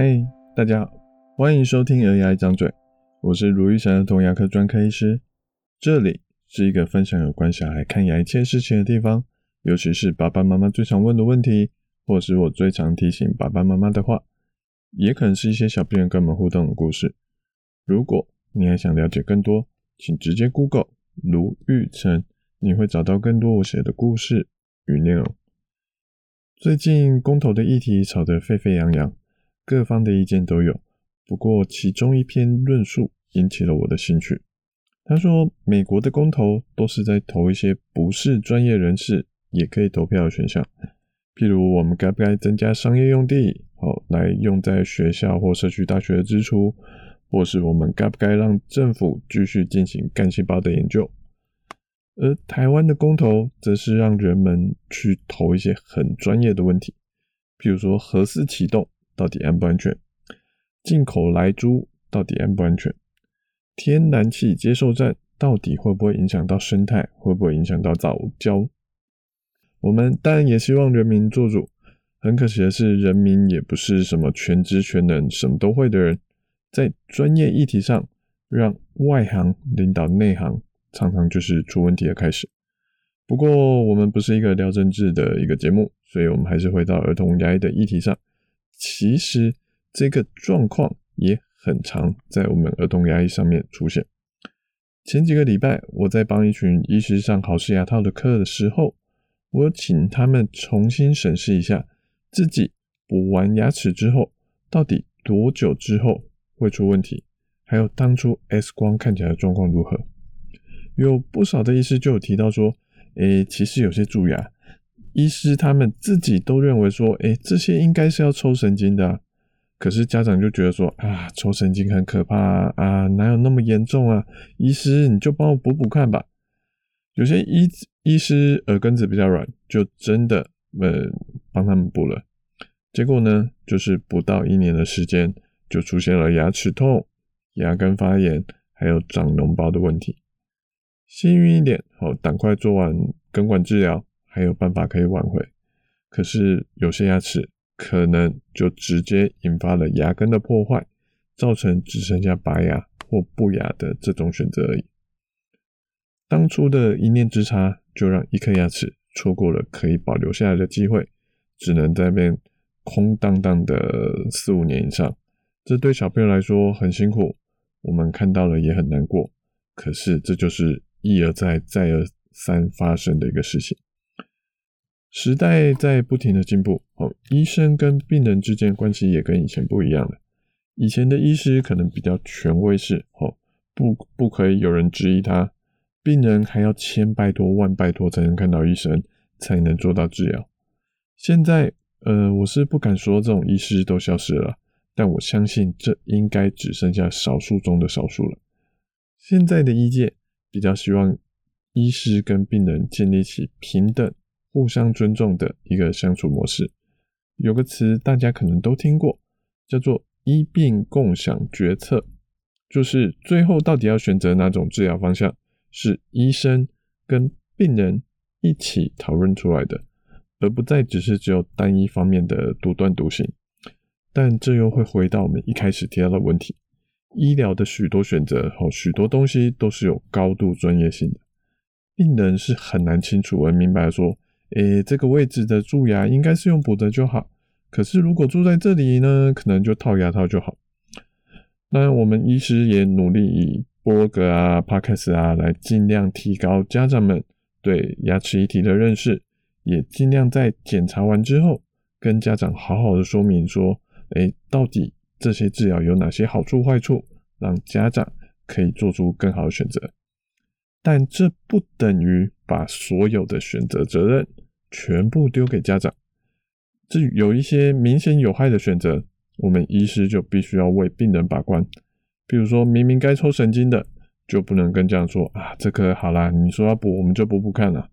嗨，大家好，欢迎收听《儿牙一张嘴》，我是卢玉成儿童牙科专科医师。这里是一个分享有关小孩看牙一切事情的地方，尤其是爸爸妈妈最常问的问题，或是我最常提醒爸爸妈妈的话，也可能是一些小朋友跟我们互动的故事。如果你还想了解更多，请直接 Google 卢玉成，你会找到更多我写的故事与内容。最近公投的议题吵得沸沸扬扬。各方的意见都有，不过其中一篇论述引起了我的兴趣。他说，美国的公投都是在投一些不是专业人士也可以投票的选项，譬如我们该不该增加商业用地，好来用在学校或社区大学的支出，或是我们该不该让政府继续进行干细胞的研究。而台湾的公投则是让人们去投一些很专业的问题，譬如说核四启动。到底安不安全？进口莱猪到底安不安全？天然气接受站到底会不会影响到生态？会不会影响到早教？我们当然也希望人民做主，很可惜的是，人民也不是什么全知全能、什么都会的人，在专业议题上，让外行领导内行，常常就是出问题的开始。不过，我们不是一个聊政治的一个节目，所以我们还是回到儿童牙医的议题上。其实这个状况也很常在我们儿童牙医上面出现。前几个礼拜，我在帮一群医师上考试牙套的课的时候，我请他们重新审视一下自己补完牙齿之后，到底多久之后会出问题，还有当初 X 光看起来的状况如何。有不少的医师就有提到说，诶，其实有些蛀牙。医师他们自己都认为说，哎，这些应该是要抽神经的，可是家长就觉得说，啊，抽神经很可怕啊，啊，哪有那么严重啊？医师你就帮我补补看吧。有些医医师耳根子比较软，就真的呃帮他们补了，结果呢，就是不到一年的时间，就出现了牙齿痛、牙根发炎，还有长脓包的问题。幸运一点，好，赶快做完根管治疗。还有办法可以挽回，可是有些牙齿可能就直接引发了牙根的破坏，造成只剩下拔牙或不牙的这种选择而已。当初的一念之差，就让一颗牙齿错过了可以保留下来的机会，只能在那边空荡荡的四五年以上。这对小朋友来说很辛苦，我们看到了也很难过。可是这就是一而再、再而三发生的一个事情。时代在不停的进步，哦，医生跟病人之间关系也跟以前不一样了。以前的医师可能比较权威式，哦，不不可以有人质疑他，病人还要千拜托万拜托才能看到医生，才能做到治疗。现在，呃，我是不敢说这种医师都消失了，但我相信这应该只剩下少数中的少数了。现在的医界比较希望医师跟病人建立起平等。互相尊重的一个相处模式，有个词大家可能都听过，叫做医病共享决策，就是最后到底要选择哪种治疗方向，是医生跟病人一起讨论出来的，而不再只是只有单一方面的独断独行。但这又会回到我们一开始提到的问题：医疗的许多选择和许多东西都是有高度专业性的，病人是很难清楚而明白说。诶，这个位置的蛀牙应该是用补的就好。可是如果蛀在这里呢，可能就套牙套就好。那我们医师也努力以部落格啊、Podcast 啊来尽量提高家长们对牙齿议题的认识，也尽量在检查完之后跟家长好好的说明说，诶，到底这些治疗有哪些好处坏处，让家长可以做出更好的选择。但这不等于把所有的选择责任全部丢给家长。至于有一些明显有害的选择，我们医师就必须要为病人把关。比如说明明该抽神经的，就不能跟家长说啊，这颗好啦，你说要补，我们就补补看啦。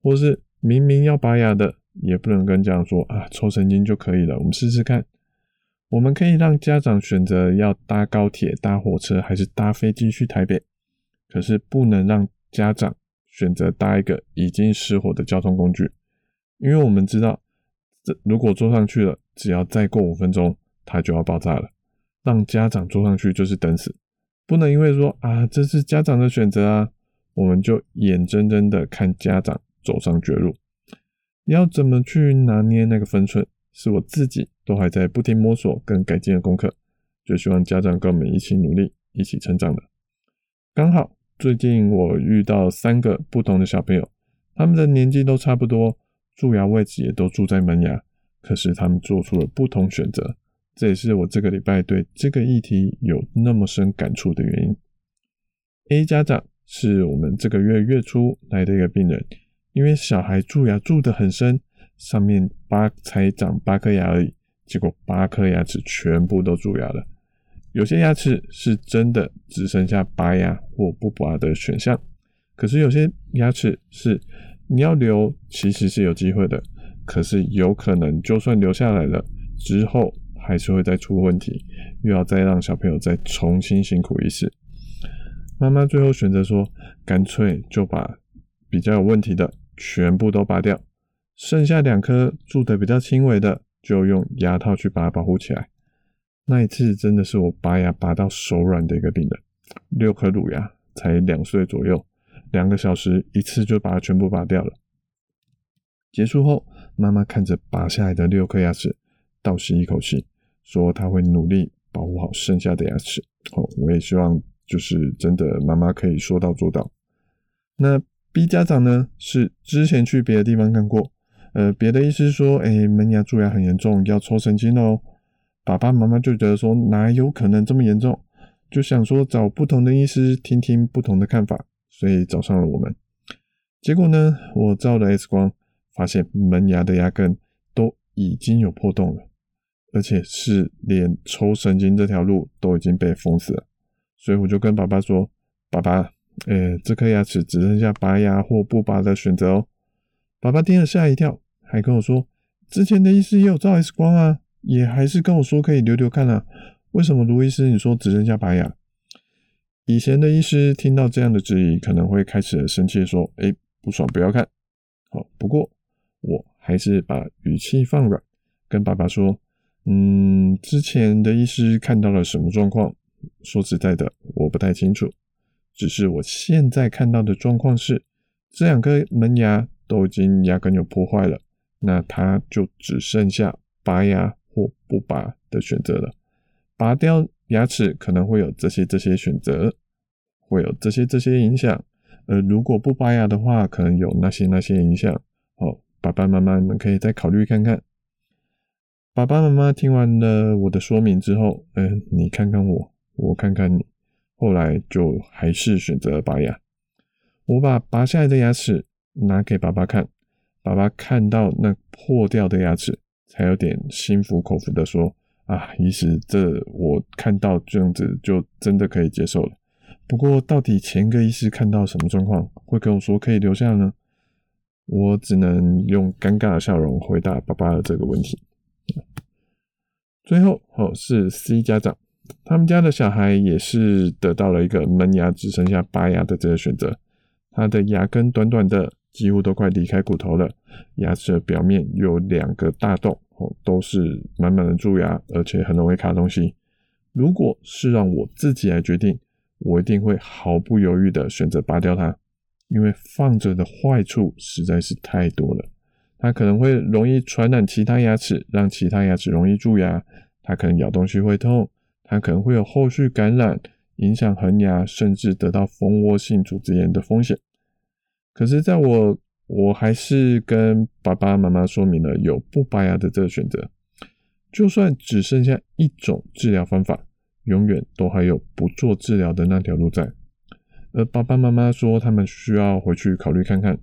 或是明明要拔牙的，也不能跟家长说啊，抽神经就可以了，我们试试看。我们可以让家长选择要搭高铁、搭火车还是搭飞机去台北。可是不能让家长选择搭一个已经失火的交通工具，因为我们知道，这如果坐上去了，只要再过五分钟，它就要爆炸了。让家长坐上去就是等死，不能因为说啊，这是家长的选择啊，我们就眼睁睁的看家长走上绝路。要怎么去拿捏那个分寸，是我自己都还在不停摸索跟改进的功课。就希望家长跟我们一起努力，一起成长的。刚好最近我遇到三个不同的小朋友，他们的年纪都差不多，蛀牙位置也都蛀在门牙，可是他们做出了不同选择。这也是我这个礼拜对这个议题有那么深感触的原因。A 家长是我们这个月月初来的一个病人，因为小孩蛀牙蛀得很深，上面八才长八颗牙而已，结果八颗牙齿全部都蛀牙了。有些牙齿是真的只剩下拔牙或不拔的选项，可是有些牙齿是你要留其实是有机会的，可是有可能就算留下来了之后。还是会再出问题，又要再让小朋友再重新辛苦一次。妈妈最后选择说，干脆就把比较有问题的全部都拔掉，剩下两颗蛀得比较轻微的，就用牙套去把它保护起来。那一次真的是我拔牙拔到手软的一个病人，六颗乳牙，才两岁左右，两个小时一次就把它全部拔掉了。结束后，妈妈看着拔下来的六颗牙齿，倒吸一口气。说他会努力保护好剩下的牙齿。哦，我也希望就是真的妈妈可以说到做到。那 B 家长呢，是之前去别的地方看过，呃，别的医师说，哎，门牙蛀牙很严重，要抽神经哦。爸爸妈妈就觉得说，哪有可能这么严重？就想说找不同的医师听听不同的看法，所以找上了我们。结果呢，我照了 X 光，发现门牙的牙根都已经有破洞了。而且是连抽神经这条路都已经被封死了，所以我就跟爸爸说：“爸爸，呃、这颗牙齿只剩下拔牙或不拔的选择哦。”爸爸听了吓一跳，还跟我说：“之前的医师也有照 X 光啊，也还是跟我说可以留留看啊，为什么卢医师你说只剩下拔牙？”以前的医师听到这样的质疑，可能会开始生气说：“哎、不爽不要看。”好，不过我还是把语气放软，跟爸爸说。嗯，之前的医师看到了什么状况？说实在的，我不太清楚。只是我现在看到的状况是，这两颗门牙都已经牙根有破坏了，那它就只剩下拔牙不拔的选择了。拔掉牙齿可能会有这些这些选择，会有这些这些影响。而如果不拔牙的话，可能有那些那些影响。哦，爸爸妈妈们可以再考虑看看。爸爸妈妈听完了我的说明之后，嗯、你看看我，我看看你，后来就还是选择了拔牙。我把拔下来的牙齿拿给爸爸看，爸爸看到那破掉的牙齿，才有点心服口服的说：“啊，医师，这我看到这样子就真的可以接受了。不过，到底前个医师看到什么状况，会跟我说可以留下呢？”我只能用尴尬的笑容回答爸爸的这个问题。最后哦，是 C 家长，他们家的小孩也是得到了一个门牙只剩下拔牙的这个选择。他的牙根短短的，几乎都快离开骨头了，牙齿的表面有两个大洞哦，都是满满的蛀牙，而且很容易卡东西。如果是让我自己来决定，我一定会毫不犹豫的选择拔掉它，因为放着的坏处实在是太多了。它可能会容易传染其他牙齿，让其他牙齿容易蛀牙。它可能咬东西会痛，它可能会有后续感染，影响恒牙，甚至得到蜂窝性组织炎的风险。可是，在我我还是跟爸爸妈妈说明了有不拔牙的这个选择。就算只剩下一种治疗方法，永远都还有不做治疗的那条路在。而爸爸妈妈说他们需要回去考虑看看。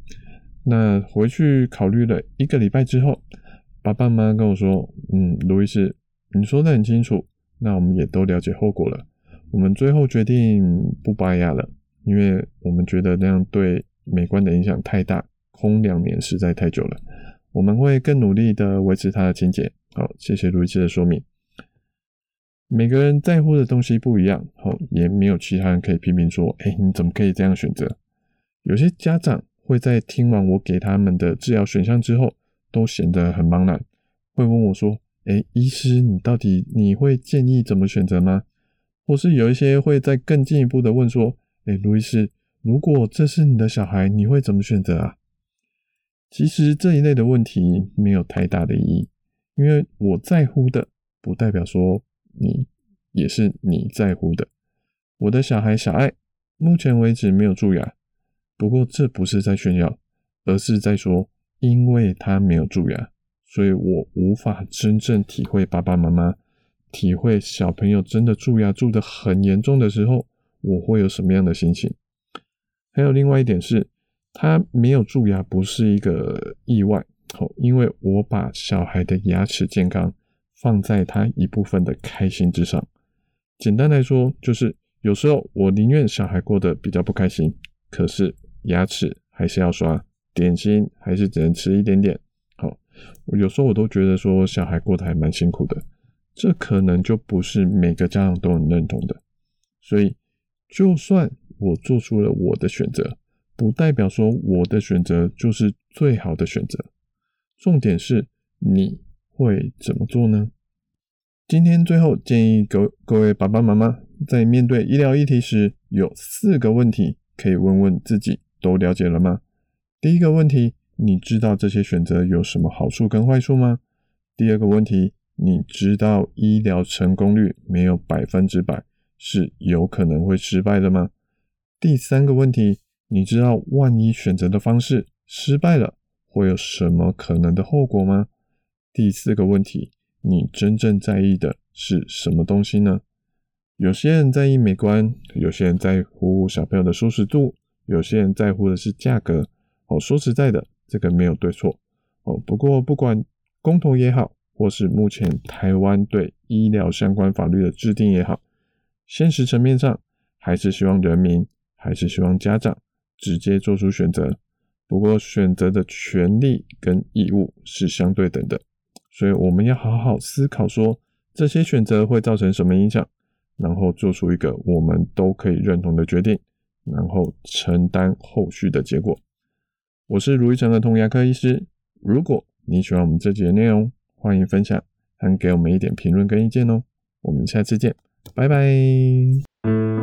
那回去考虑了一个礼拜之后，爸爸妈妈跟我说：“嗯，卢医师，你说的很清楚，那我们也都了解后果了。我们最后决定不拔牙了，因为我们觉得那样对美观的影响太大，空两年实在太久了。我们会更努力的维持它的清洁。”好，谢谢卢医师的说明。每个人在乎的东西不一样，好，也没有其他人可以批评说：“哎，你怎么可以这样选择？”有些家长。会在听完我给他们的治疗选项之后，都显得很茫然，会问我说：“诶，医师，你到底你会建议怎么选择吗？或是有一些会再更进一步的问说，诶，卢医师，如果这是你的小孩，你会怎么选择啊？其实这一类的问题没有太大的意义，因为我在乎的不代表说你也是你在乎的。我的小孩小爱，目前为止没有蛀牙，不过这不是在炫耀，而是在说，因为他没有蛀牙，所以我无法真正体会爸爸妈妈体会小朋友真的蛀牙蛀得很严重的时候，我会有什么样的心情。还有另外一点是。他没有蛀牙不是一个意外，哦，因为我把小孩的牙齿健康放在他一部分的开心之上。简单来说，就是有时候我宁愿小孩过得比较不开心，可是牙齿还是要刷，点心还是只能吃一点点。好，有时候我都觉得说小孩过得还蛮辛苦的，这可能就不是每个家长都很认同的。所以，就算我做出了我的选择。不代表说我的选择就是最好的选择，重点是你会怎么做呢？今天最后建议各各位爸爸妈妈在面对医疗议题时，有四个问题可以问问自己：都了解了吗？第一个问题，你知道这些选择有什么好处跟坏处吗？第二个问题，你知道医疗成功率没有百分之百，是有可能会失败的吗？第三个问题。你知道万一选择的方式失败了，会有什么可能的后果吗？第四个问题，你真正在意的是什么东西呢？有些人在意美观，有些人在乎小朋友的舒适度，有些人在乎的是价格。哦，说实在的，这个没有对错。哦，不过不管公投也好，或是目前台湾对医疗相关法律的制定也好，现实层面上还是希望人民，还是希望家长。直接做出选择，不过选择的权利跟义务是相对等的，所以我们要好好思考说这些选择会造成什么影响，然后做出一个我们都可以认同的决定，然后承担后续的结果。我是卢奕成的童牙科医师，如果你喜欢我们这集的内容，欢迎分享，还给我们一点评论跟意见哦。我们下次见，拜拜。